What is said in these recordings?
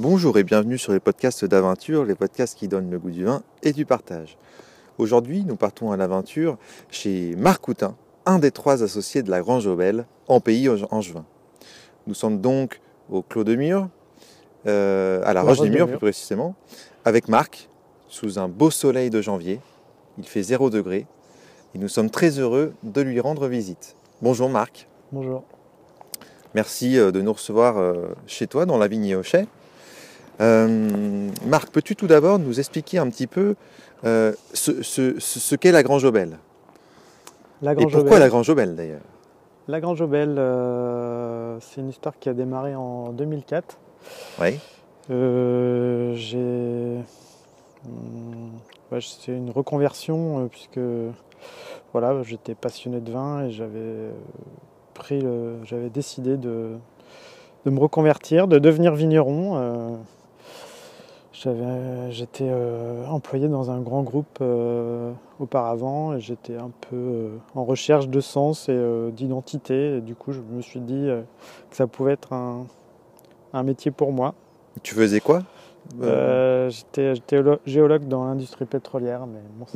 Bonjour et bienvenue sur les podcasts d'aventure, les podcasts qui donnent le goût du vin et du partage. Aujourd'hui, nous partons à l'aventure chez Marc Coutin, un des trois associés de la Grange Aubel, en pays angevin. Nous sommes donc au Clos de Mur, euh, à la Roche des Murs plus précisément, avec Marc, sous un beau soleil de janvier. Il fait 0 degré et nous sommes très heureux de lui rendre visite. Bonjour Marc. Bonjour. Merci euh, de nous recevoir euh, chez toi dans la vigne Hochet. Marc, peux-tu tout d'abord nous expliquer un petit peu ce, qu'est la Grange Aubel la Et pourquoi la Grange Aubel d'ailleurs? La Grange Aubel, c'est une histoire qui a démarré en 2004. Oui. j'ai hmm, c'est une reconversion euh, puisque voilà, j'étais passionné de vin et j'avais euh, pris j'avais décidé de, de, me reconvertir, de devenir vigneron. Euh, j'étais employé dans un grand groupe auparavant et j'étais un peu en recherche de sens et d'identité. Et du coup, je me suis dit que ça pouvait être un, un métier pour moi. Tu faisais quoi? Euh, J'étais géologue dans l'industrie pétrolière, mais bon,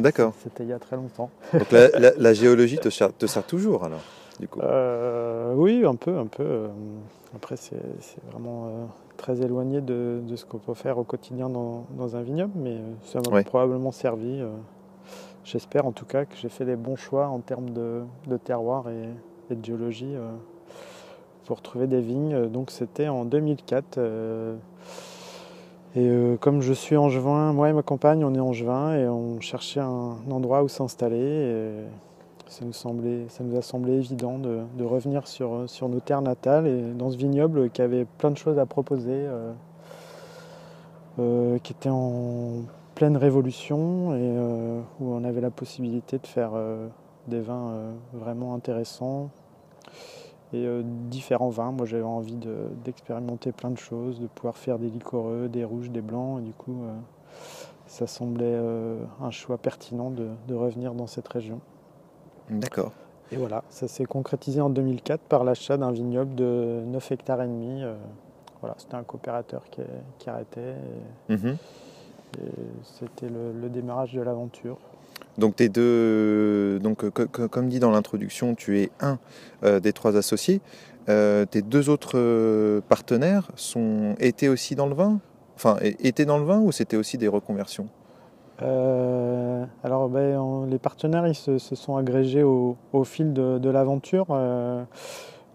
c'était il y a très longtemps. Donc la, géologie te sert, te sert, toujours alors? Du coup. Euh, oui, un peu, un peu. Après, c'est vraiment euh, très éloigné de, de ce qu'on peut faire au quotidien dans, dans un vignoble, mais ça m'a probablement servi. J'espère en tout cas que j'ai fait les bons choix en termes de, de terroir et, et, de géologie pour trouver des vignes. Donc c'était en 2004. Et euh, comme je suis angevin, moi et ma compagne, on est angevin et on cherchait un, endroit où s'installer. Et ça nous, semblait, ça nous a semblé évident de, revenir sur, nos terres natales et dans ce vignoble qui avait plein de choses à proposer, euh, euh, qui était en pleine révolution et où on avait la possibilité de faire des vins vraiment intéressants, et euh, différents vins. Moi j'avais envie d'expérimenter plein de choses, de pouvoir faire des liquoreux, des rouges, des blancs. Et du coup, euh, ça semblait euh, un choix pertinent de, revenir dans cette région. D'accord. Et voilà, ça s'est concrétisé en 2004 par l'achat d'un vignoble de 9 hectares et demi. voilà, c'était un coopérateur qui, qui arrêtait. Mhm. Et, c'était le, démarrage de l'aventure. Donc, es deux, donc comme dit dans l'introduction, tu es un euh, des trois associés. Euh, tes deux autres euh, partenaires sont, étaient aussi dans le vin? Enfin, étaient dans le vin ou c'était aussi des reconversions? Alors, ben, les partenaires, ils se, sont agrégés au, fil de, l'aventure.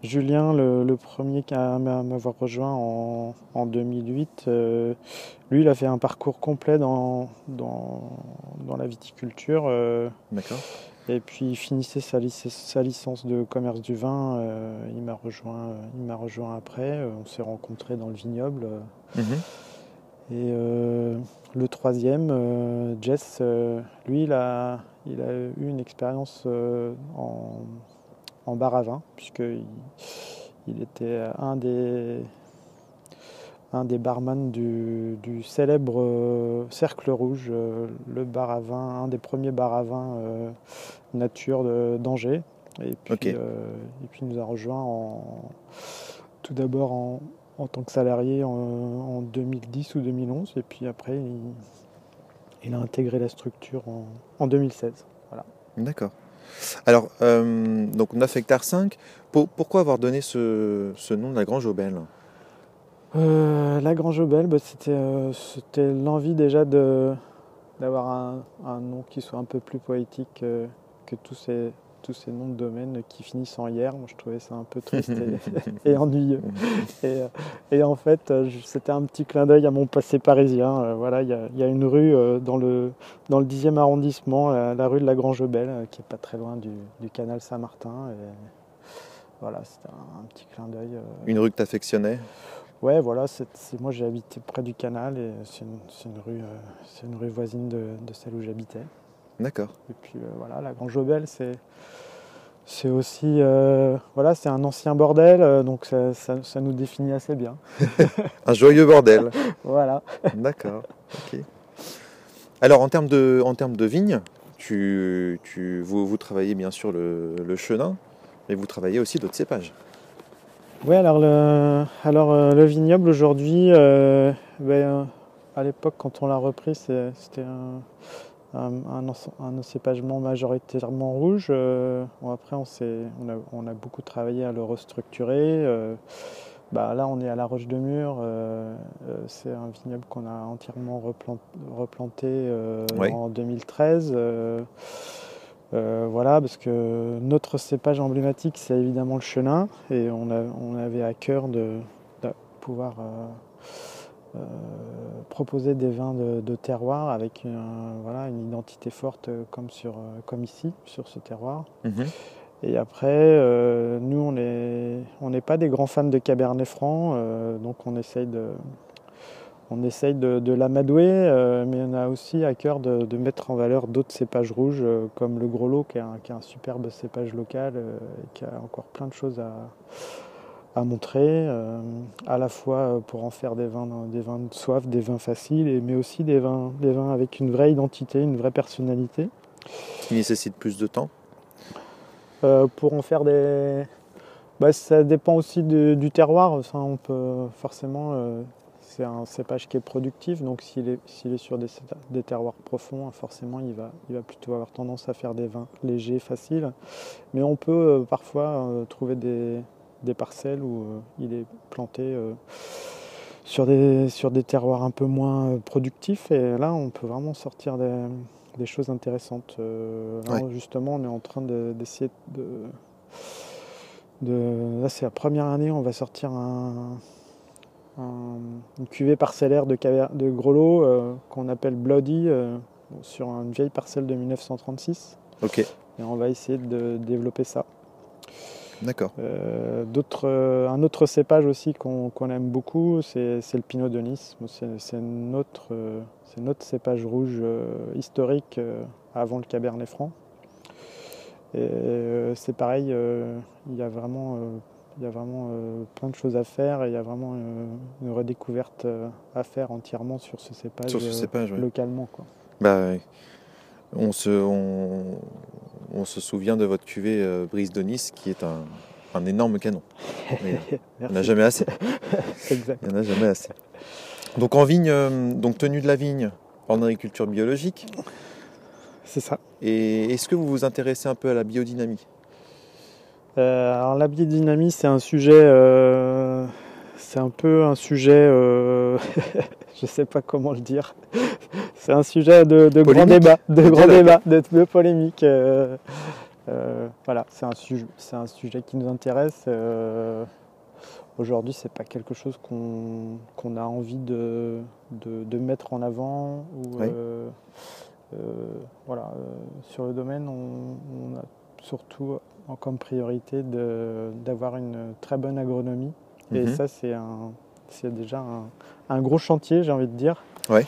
Julien, le, premier à m'avoir rejoint en, 2008, lui, il a fait un parcours complet dans, dans, la viticulture. Euh, D'accord. Et puis il finissait sa, sa licence de commerce du vin. Euh, il m'a rejoint, il rejoint après. Euh, on s'est rencontrés dans le vignoble. Mhm. Et le troisième, Jess, lui, il a, il a eu une expérience en, en, bar à vin, puisqu'il il était un des un des barman du, célèbre euh, Cercle Rouge, euh, le bar à vin, un des premiers bars à vin euh, nature d'Angers. Et puis, et puis il nous a rejoint en, tout d'abord en, tant que salarié en, 2010 ou 2011, et puis après il, a intégré la structure en, 2016. Voilà. D'accord. Alors, donc 9 hectares 5, pourquoi avoir donné ce, ce nom de la Grange Aubel? Euh, la Grange Aubel, bah, euh, c'était l'envie déjà de, d'avoir un, nom qui soit un peu plus poétique que tous ces, tous ces noms de domaines qui finissent en hier. Moi, je trouvais ça un peu triste et, ennuyeux. Et, et, en fait, c'était un petit clin d'œil à mon passé parisien. Euh, voilà, il y, a, une rue dans, le, dans le 10e arrondissement, la, rue de la Grange Aubel, qui est pas très loin du, du canal Saint-Martin. voilà, c'était un, petit clin d'œil. Une rue que tu affectionnais Ouais, voilà, moi j'ai habité près du canal et c'est une, rue, euh, c'est une rue voisine de, celle où j'habitais. D'accord. Et puis euh, voilà, la Grange Aubel, c'est, c'est aussi, euh, voilà, c'est un ancien bordel, donc ça, ça, nous définit assez bien. un joyeux bordel. voilà. D'accord. Alors en termes de, en termes de vignes, tu, tu, vous, vous travaillez bien sûr le, le chenin, mais vous travaillez aussi d'autres cépages. Oui, alors le, alors, le vignoble aujourd'hui, ben, à l'époque quand on l'a repris, c'était un, un, un, encépagement majoritairement rouge. Euh, après, on, on a, on, a, beaucoup travaillé à le restructurer. Euh, bah, là, on est à la Roche de Mur. Euh, c'est un vignoble qu'on a entièrement replanté en 2013. voilà, parce que notre cépage emblématique, c'est évidemment le chenin, et on, on avait à cœur de, de pouvoir euh, proposer des vins de, terroir avec une, voilà, une identité forte euh, comme, sur, euh, comme ici, sur ce terroir. Mhm. Et après, nous, on n'est on pas des grands fans de Cabernet Franc, donc on essaye de, on essaye de, l'amadouer, mais on a aussi à cœur de, mettre en valeur d'autres cépages rouges, comme le Gros Lot, qui est un, qui est un superbe cépage local, et qui a encore plein de choses à, à montrer, euh, à la fois euh, pour en faire des vins, des vins de soif, des vins faciles, mais aussi des vins, des vins avec une vraie identité, une vraie personnalité. Qui nécessite plus de temps? Euh, Pour en faire des... Bah, ça dépend aussi du terroir. Enfin, on peut forcément... c'est un cépage qui est productif, donc s'il est, s'il est sur des, des, terroirs profonds, forcément il va, il va plutôt avoir tendance à faire des vins légers, faciles. Mais on peut parfois trouver des, des parcelles où euh, il est planté euh, sur, des, sur des terroirs un peu moins euh, productifs. Et là, on peut vraiment sortir des, choses intéressantes. là, justement, on est en train d'essayer de, de, Là, c'est la première année, on va sortir un, une cuvée parcellaire de, de Grelot qu'on appelle Bloody sur une vieille parcelle de 1936. Ok. Et on va essayer de développer ça. D'accord. Euh, euh, un autre cépage aussi qu'on aime beaucoup, c'est le Pinot de Nice. C'est notre, euh, notre cépage rouge historique avant le Cabernet Franc. Et c'est pareil, il y a vraiment, il y a vraiment plein de choses à faire et il y a vraiment une redécouverte à faire entièrement sur ce cépage, localement. Quoi. Bah, on se, on, se souvient de votre cuvée euh, Brise de Nice qui est un, énorme canon. il n'y en a jamais assez. exact. Il n'y en a jamais assez. Donc en vigne, euh, donc tenue de la vigne en agriculture biologique. C'est ça. Et est-ce que vous vous intéressez un peu à la biodynamie? Euh, Alors la biodynamie, c'est un sujet c'est un peu un sujet, je ne sais pas comment le dire, c'est un sujet de, grand débat, de grand débat, de, polémique. Euh, euh, voilà, c'est un, sujet, un sujet qui nous intéresse. Aujourd'hui, c'est pas quelque chose qu'on, a envie de, de, mettre en avant. Ou, voilà, sur le domaine, on, a surtout comme priorité d'avoir une très bonne agronomie et mhm. ça, c'est un, déjà un, gros chantier, j'ai envie de dire. Ouais.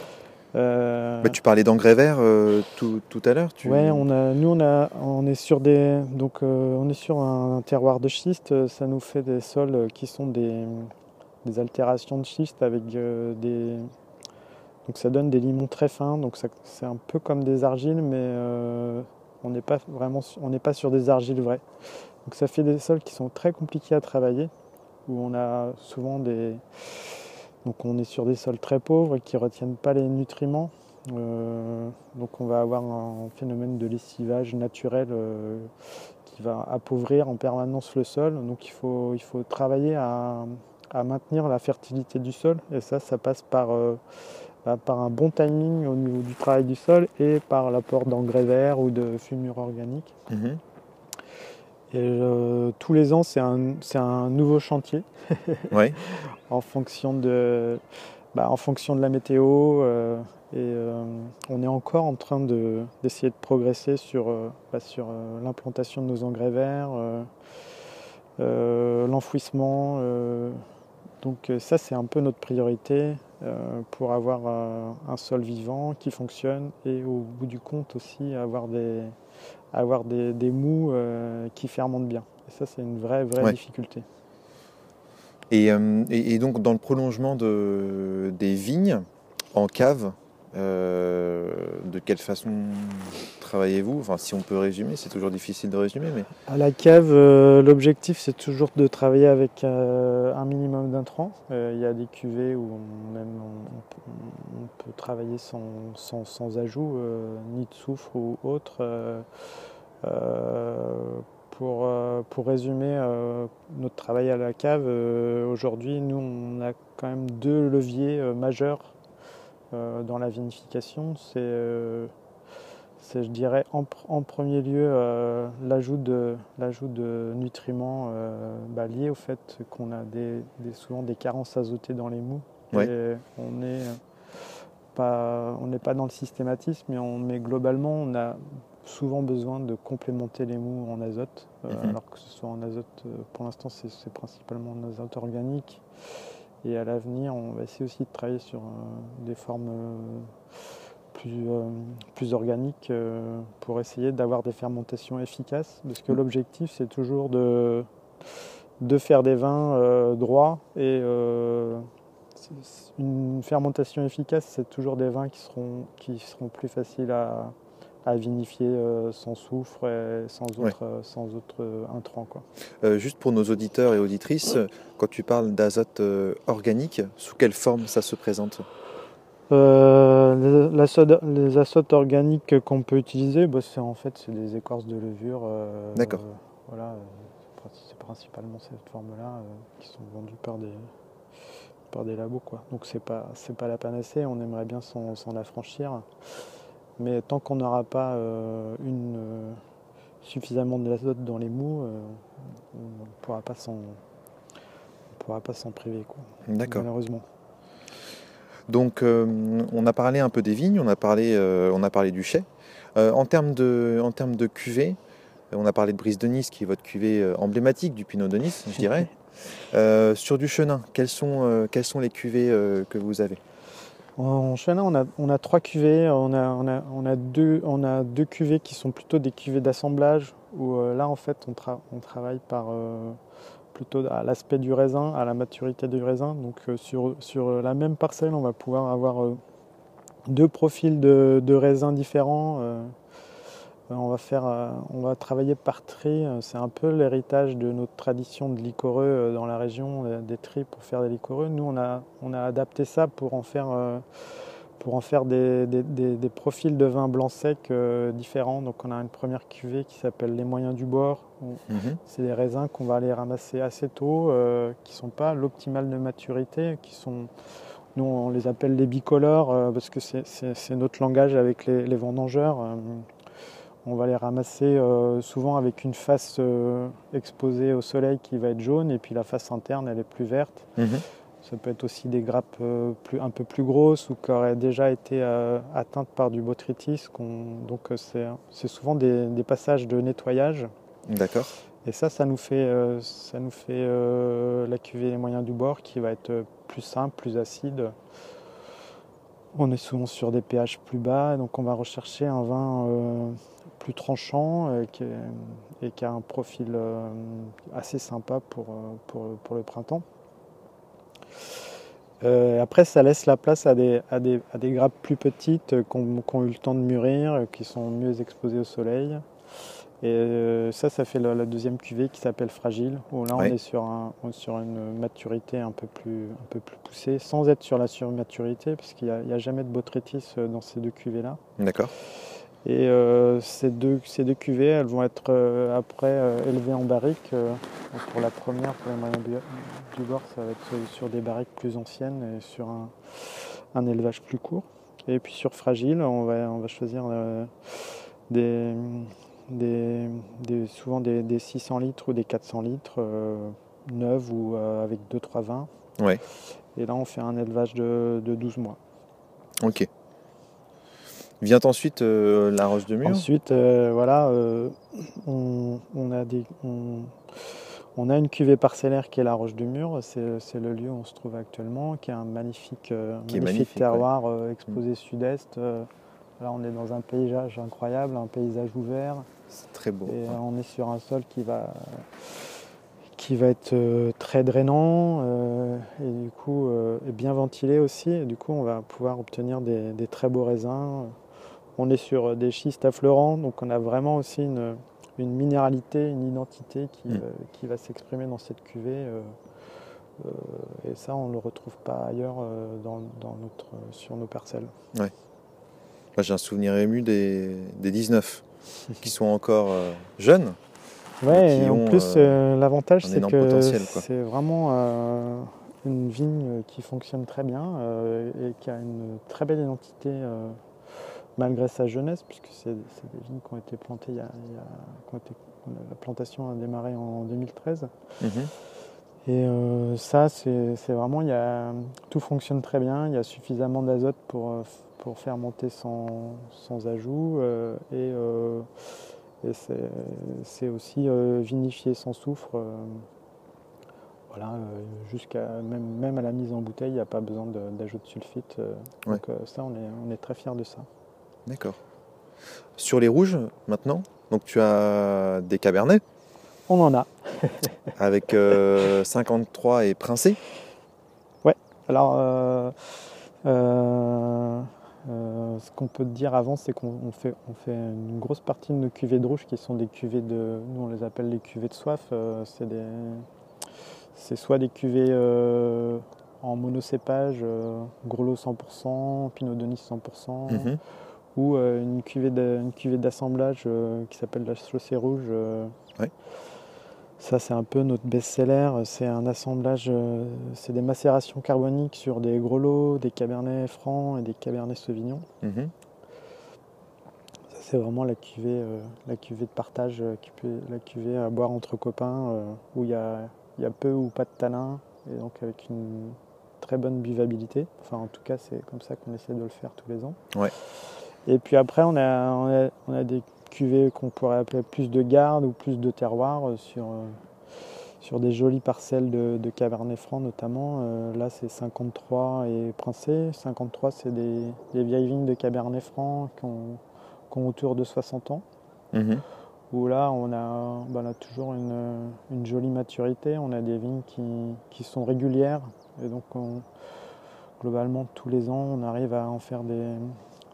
Euh, tu parlais d'engrais verts euh, tout, tout, à l'heure. Tu... Ouais, on a, nous on, a, on est sur des, donc euh, on est sur un, terroir de schiste. Ça nous fait des sols qui sont des, des altérations de schiste avec des, donc ça donne des limons très fins. Donc c'est un peu comme des argiles, mais on n'est pas vraiment, on n'est pas sur des argiles vraies. Donc ça fait des sols qui sont très compliqués à travailler où on a souvent des. Donc on est sur des sols très pauvres qui ne retiennent pas les nutriments. Euh, donc on va avoir un phénomène de lessivage naturel euh, qui va appauvrir en permanence le sol. Donc il faut, il faut travailler à, maintenir la fertilité du sol. Et ça, ça passe par, euh, bah, par un bon timing au niveau du travail du sol et par l'apport d'engrais verts ou de fumure organique. Mhm. Et euh, tous les ans, c'est un, un, nouveau chantier. en, fonction de, bah, en fonction de la météo. Euh, et euh, on est encore en train d'essayer de, progresser sur, bah, sur l'implantation de nos engrais verts, l'enfouissement. donc ça, c'est un peu notre priorité pour avoir un sol vivant qui fonctionne et au bout du compte aussi avoir des, avoir des, mous euh, qui fermentent bien. Et ça, c'est une vraie, vraie difficulté. Euh, et, donc, dans le prolongement de, des vignes, en cave, Euh, de quelle façon travaillez-vous? Enfin, si on peut résumer, c'est toujours difficile de résumer, mais à la cave, euh, l'objectif c'est toujours de travailler avec euh, un minimum d'intrants. Il y a des cuvées où on, même, on, peut travailler sans, sans, ajout, ni de soufre ou autre. Pour, pour, résumer notre travail à la cave, aujourd'hui, nous, on a quand même deux leviers majeurs dans la vinification, euh, c'est, je dirais, en, premier lieu euh, l'ajout de, de nutriments bah, liés au fait qu'on a des, souvent des carences azotées dans les mous. on n'est pas, pas dans le systématisme, mais, on, mais globalement, on a souvent besoin de complémenter les mous en azote, mhm. alors que ce soit en azote, pour l'instant c'est, c'est principalement en azote organique. Et à l'avenir, on va essayer aussi de travailler sur euh, des formes euh, plus, euh, plus organiques pour essayer d'avoir des fermentations efficaces. Parce que l'objectif, c'est toujours de, de faire des vins droits. Et une fermentation efficace, c'est toujours des vins qui seront, qui seront plus faciles à, à vinifier euh, sans soufre et sans autre, euh, sans autre euh, intrants. Quoi. juste pour nos auditeurs et auditrices, quand tu parles d'azote organique, sous quelle forme ça se présente? Les, les, azotes organiques qu'on peut utiliser, bah, c'est en fait c'est des écorces de levure. D'accord. voilà, c'est principalement cette forme-là qui sont vendues par des par des labos quoi. Donc c'est pas c'est pas la panacée, on aimerait bien s'en affranchir. Mais tant qu'on n'aura pas euh, une, euh, suffisamment de l'azote dans les mous, euh, on ne pourra pas s'en pourra pas s'en priver. D'accord. Malheureusement. Donc on a parlé un peu des vignes, on a parlé, on a parlé du chai. en termes de, en termes de cuvée, on a parlé de Brise de Nice, qui est votre cuvée emblématique du Pinot de Nice, je dirais. sur du Chenin, quelles sont, quelles sont les cuvées que vous avez? En Chenin, on a, trois cuvées. On a, deux, cuvées qui sont plutôt des cuvées d'assemblage, où euh, là, en fait, on, travaille par euh, plutôt à l'aspect du raisin, à la maturité du raisin. Donc, euh, sur, la même parcelle, on va pouvoir avoir deux profils de, raisins différents on va, faire, euh, on va travailler par tri. Euh, c'est un peu l'héritage de notre tradition de liquoreux dans la région, des tris pour faire des liquoreux. Nous, on a, on a adapté ça pour en faire, pour en faire des, profils de vin blanc sec différents. Donc, on a une première cuvée qui s'appelle les moyens du bord. Mhm. C'est des raisins qu'on va aller ramasser assez tôt, qui ne sont pas l'optimal de maturité, qui sont nous, on les appelle les bicolores parce que c'est notre langage avec les, les vendangeurs. On va les ramasser euh, souvent avec une face euh, exposée au soleil qui va être jaune et puis la face interne elle est plus verte. Mhm. Ça peut être aussi des grappes euh, un peu plus grosses ou qui auraient déjà été atteintes par du botrytis. Donc c'est souvent des, passages de nettoyage. D'accord. Et ça, ça nous fait, ça nous fait la cuvée les moyens du bord qui va être plus simple, plus acide. On est souvent sur des pH plus bas, donc on va rechercher un vin plus tranchant et qui, et qui, a un profil euh, assez sympa pour, euh, pour, pour le printemps. Euh, après, ça laisse la place à des, à des, à des grappes plus petites qui ont, eu le temps de mûrir, qui sont mieux exposées au soleil. Et ça, ça fait la, deuxième cuvée qui s'appelle Fragile, où là, on est sur, un, sur une maturité un peu, plus, un peu plus poussée, sans être sur la surmaturité, parce qu'il n'y a, a, jamais de botrytis dans ces deux cuvées-là. D'accord. Et euh, ces, deux, ces deux cuvées, elles vont être euh, après euh, élevées en barriques. pour la première, pour les moyens du bord, ça va être sur des barriques plus anciennes et sur un, élevage plus court. Et puis sur fragile, on va, on va choisir des, des, souvent des, 600 litres ou des 400 litres neuves ou avec 2-3 vins. Ouais. Et là, on fait un élevage de, de 12 mois. Ok. Vient ensuite euh, la roche de mur. Ensuite, euh, voilà, euh, on, a des, on, a une cuvée parcellaire qui est la roche de mur. C'est le lieu où on se trouve actuellement, qui est un magnifique, terroir exposé mm. sud-est. là, on est dans un paysage incroyable, un paysage ouvert. C'est très beau. Et on est sur un sol qui va qui va être très drainant et du coup bien ventilé aussi. Et du coup, on va pouvoir obtenir des, très beaux raisins. On est sur des schistes affleurants, donc on a vraiment aussi une, minéralité, une identité qui, mm. qui va s'exprimer dans cette cuvée. et ça, on ne le retrouve pas ailleurs dans, notre, sur nos parcelles. Ouais. J'ai un souvenir ému des, des 19 qui sont encore euh, jeunes. Ouais, et en plus, euh, euh, l'avantage, c'est que c'est vraiment une vigne qui fonctionne très bien et qui a une très belle identité malgré sa jeunesse, puisque c'est des vignes qui ont été plantées il y a. la plantation a démarré en 2013. Mhm. Et ça, c'est vraiment, il y a, tout fonctionne très bien, il y a suffisamment d'azote pour pour faire monter sans, sans ajout. Euh, et, euh, c'est aussi euh, vinifié sans soufre. voilà, jusqu'à même, même, à la mise en bouteille, il n'y a pas besoin d'ajout de, sulfite. Donc ça, on est, on est très fiers de ça. D'accord. Sur les rouges, maintenant, donc tu as des cabernets On en a. avec 53 et Princé Ouais, alors euh, ce qu'on peut dire avant, c'est qu'on fait, on fait une grosse partie de nos cuvées de rouge qui sont des cuvées de. Nous, on les appelle les cuvées de soif. Euh, c'est, des, c'est soit des cuvées euh, en monocépage, Grelot 100%, Pinot de Nice 100%, mhm. Ou une, cuvée une cuvée d'assemblage qui s'appelle la chaussée rouge. Ça, c'est un peu notre best-seller. C'est un assemblage, euh, c'est des macérations carboniques sur des gros lots, des cabernets francs et des cabernets sauvignon. Mhm. Ça, c'est vraiment la cuvée, euh, la cuvée de partage, euh, la cuvée à boire entre copains, où il y a, peu ou pas de tanin, et donc avec une très bonne buvabilité. Enfin, en tout cas, c'est comme ça qu'on essaie de le faire tous les ans. Et puis après, on a, on a des cuvées qu'on pourrait appeler plus de garde ou plus de terroir euh, sur, euh, sur des jolies parcelles de, Cabernet Franc notamment. Euh, là c'est 53 et Princé. 53 c'est des, vieilles vignes de Cabernet Franc qui ont, autour de 60 ans. Mhm. Où là on a, ben, toujours une, jolie maturité. On a des vignes qui, sont régulières et donc globalement tous les ans on arrive à en faire des,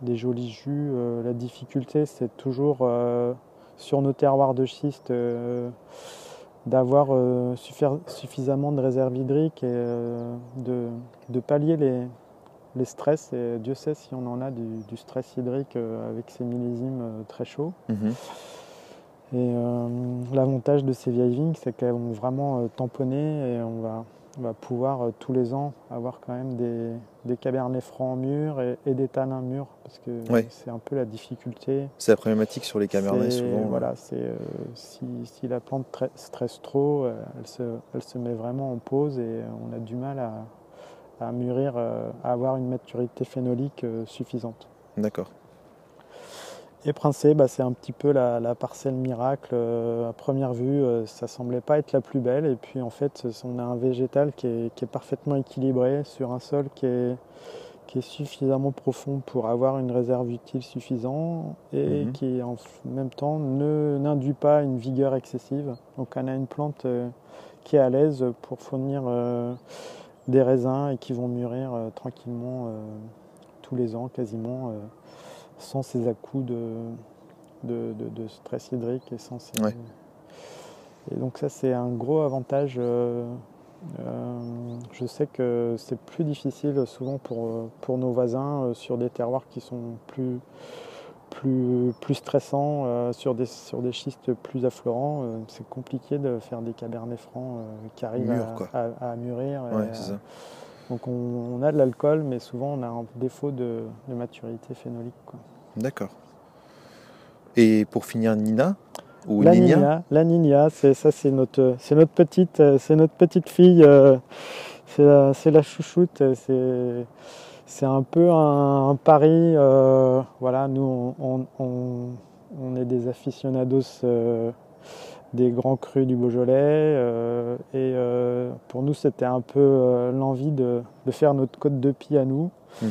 des jolis jus. Euh, la difficulté, c'est toujours euh, sur nos terroirs de schiste euh, d'avoir suffisamment de réserves hydriques et de, pallier les, stress. Et Dieu sait si on en a du, stress hydrique avec ces millésimes très chauds. Mhm. Et l'avantage de ces vieilles vignes, c'est qu'elles vont vraiment tamponner et on va on va pouvoir euh, tous les ans avoir quand même des, des cabernets francs mûrs et, des tanins mûrs parce que c'est un peu la difficulté. C'est la problématique sur les cabernets souvent. Voilà, c'est euh, si, si, la plante stresse trop, euh, elle, se, elle, se, met vraiment en pause et on a du mal à, à mûrir, à avoir une maturité phénolique suffisante. D'accord. Et Princé, bah, c'est un petit peu la, parcelle miracle. Euh, à première vue, euh, ça semblait pas être la plus belle. Et puis en fait, on a un végétal qui est, parfaitement équilibré sur un sol qui est, suffisamment profond pour avoir une réserve utile suffisante et mhm. qui en même temps n'induit pas une vigueur excessive. Donc on a une plante euh, qui est à l'aise pour fournir des raisins et qui vont mûrir tranquillement tous les ans quasiment sans ces à-coups de, de, stress hydrique et sans Et donc ça c'est un gros avantage. Euh, euh, je sais que c'est plus difficile souvent pour, pour nos voisins euh, sur des terroirs qui sont plus, plus, plus stressants, sur, des, sur des schistes plus affleurants. c'est compliqué de faire des cabernets francs qui arrivent à, mûrir. Donc on, a de l'alcool, mais souvent on a un défaut de, maturité phénolique. D'accord. Et pour finir, Nina ou La Nina, La Nina, c'est ça, c'est notre, c'est notre petite, c'est notre petite fille. Euh, c'est la, la, chouchoute. C'est, c'est un peu un, pari. Euh, voilà, nous, on, on, est des aficionados euh, des grands crus du Beaujolais. Euh, et euh, pour nous, c'était un peu euh, l'envie de, faire notre côte de pie à nous. Mhm.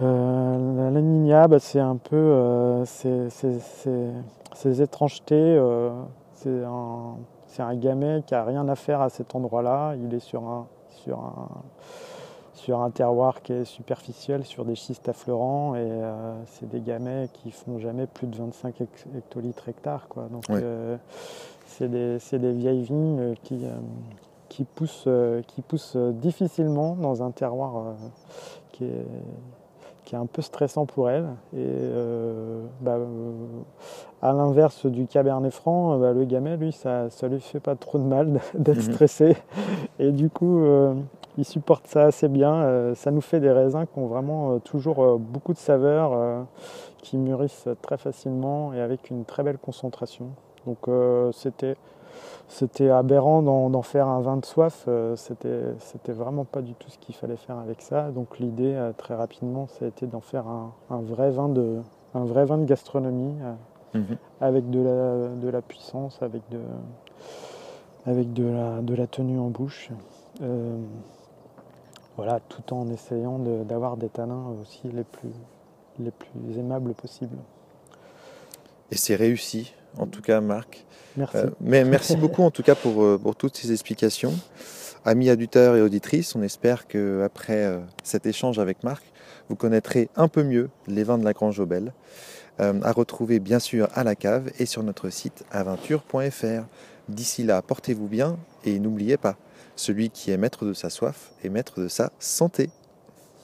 la Nina, bah, c'est un peu ces, étrangetés. c'est c'est un gamay qui a rien à faire à cet endroit-là. Il est sur un, sur un, sur un terroir qui est superficiel, sur des schistes affleurants, et c'est des gamets qui font jamais plus de 25 hectolitres hectares. Quoi. Donc c'est des, des, vieilles vignes qui, qui poussent, euh, qui poussent difficilement dans un terroir euh, qui est, qui est un peu stressant pour elles. Et euh, bah, à l'inverse du Cabernet Franc, bah, le Gamay, lui, ça ne lui fait pas trop de mal d'être mhm. stressé. Et du coup, il supporte ça assez bien. ça nous fait des raisins qui ont vraiment toujours beaucoup de saveur, qui mûrissent très facilement et avec une très belle concentration. Donc c'était c'était aberrant d'en faire un vin de soif. Euh, c'était vraiment pas du tout ce qu'il fallait faire avec ça. Donc l'idée, euh, très rapidement, ça a été d'en faire un, vrai vin de, un vrai vin de gastronomie, euh, mhm. avec de la, de la, puissance, avec de, avec de la, de la tenue en bouche. Voilà, tout en essayant d'avoir des tanins aussi les plus, les plus aimables possibles. Et c'est réussi, en tout cas, Marc. Merci. Euh, mais merci beaucoup, en tout cas, pour, euh, pour toutes ces explications. Amis auditeurs et auditrices, on espère qu'après euh, cet échange avec Marc, vous connaîtrez un peu mieux les vins de la Grange Aubel, à retrouver bien sûr à la cave et sur notre site aventure.fr. D'ici là, portez-vous bien et n'oubliez pas, celui qui est maître de sa soif est maître de sa santé.